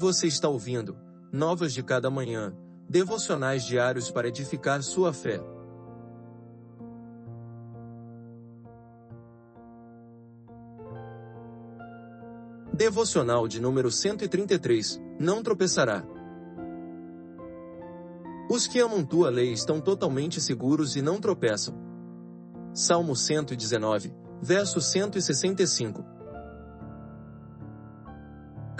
Você está ouvindo Novas de Cada Manhã, devocionais diários para edificar sua fé. Devocional de número 133 Não tropeçará. Os que amam tua lei estão totalmente seguros e não tropeçam. Salmo 119, verso 165.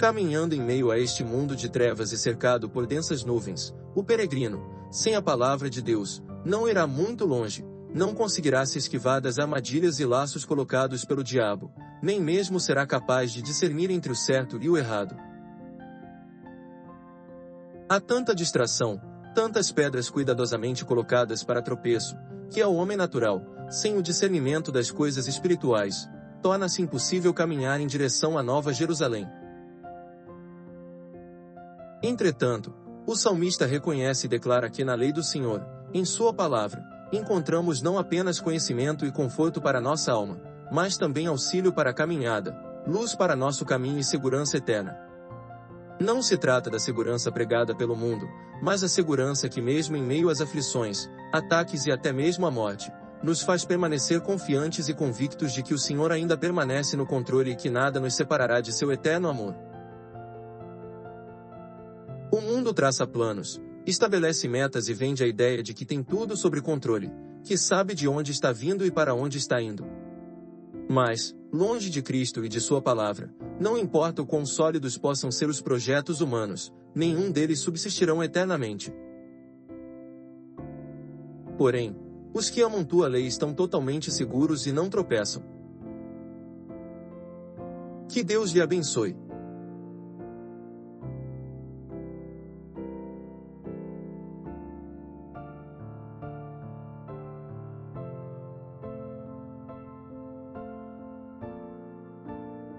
Caminhando em meio a este mundo de trevas e cercado por densas nuvens, o peregrino, sem a palavra de Deus, não irá muito longe, não conseguirá se esquivar das armadilhas e laços colocados pelo diabo, nem mesmo será capaz de discernir entre o certo e o errado. Há tanta distração, tantas pedras cuidadosamente colocadas para tropeço, que ao homem natural, sem o discernimento das coisas espirituais, torna-se impossível caminhar em direção à Nova Jerusalém. Entretanto, o salmista reconhece e declara que na lei do Senhor, em sua palavra, encontramos não apenas conhecimento e conforto para nossa alma, mas também auxílio para a caminhada, luz para nosso caminho e segurança eterna. Não se trata da segurança pregada pelo mundo, mas a segurança que mesmo em meio às aflições, ataques e até mesmo à morte, nos faz permanecer confiantes e convictos de que o Senhor ainda permanece no controle e que nada nos separará de seu eterno amor. O mundo traça planos, estabelece metas e vende a ideia de que tem tudo sob controle, que sabe de onde está vindo e para onde está indo. Mas, longe de Cristo e de Sua palavra, não importa o quão sólidos possam ser os projetos humanos, nenhum deles subsistirão eternamente. Porém, os que amam tua lei estão totalmente seguros e não tropeçam. Que Deus lhe abençoe.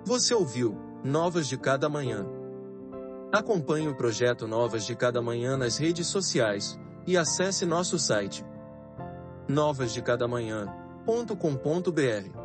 Você ouviu Novas de Cada Manhã. Acompanhe o projeto Novas de Cada Manhã nas redes sociais e acesse nosso site novasdecadamanhã.com.br.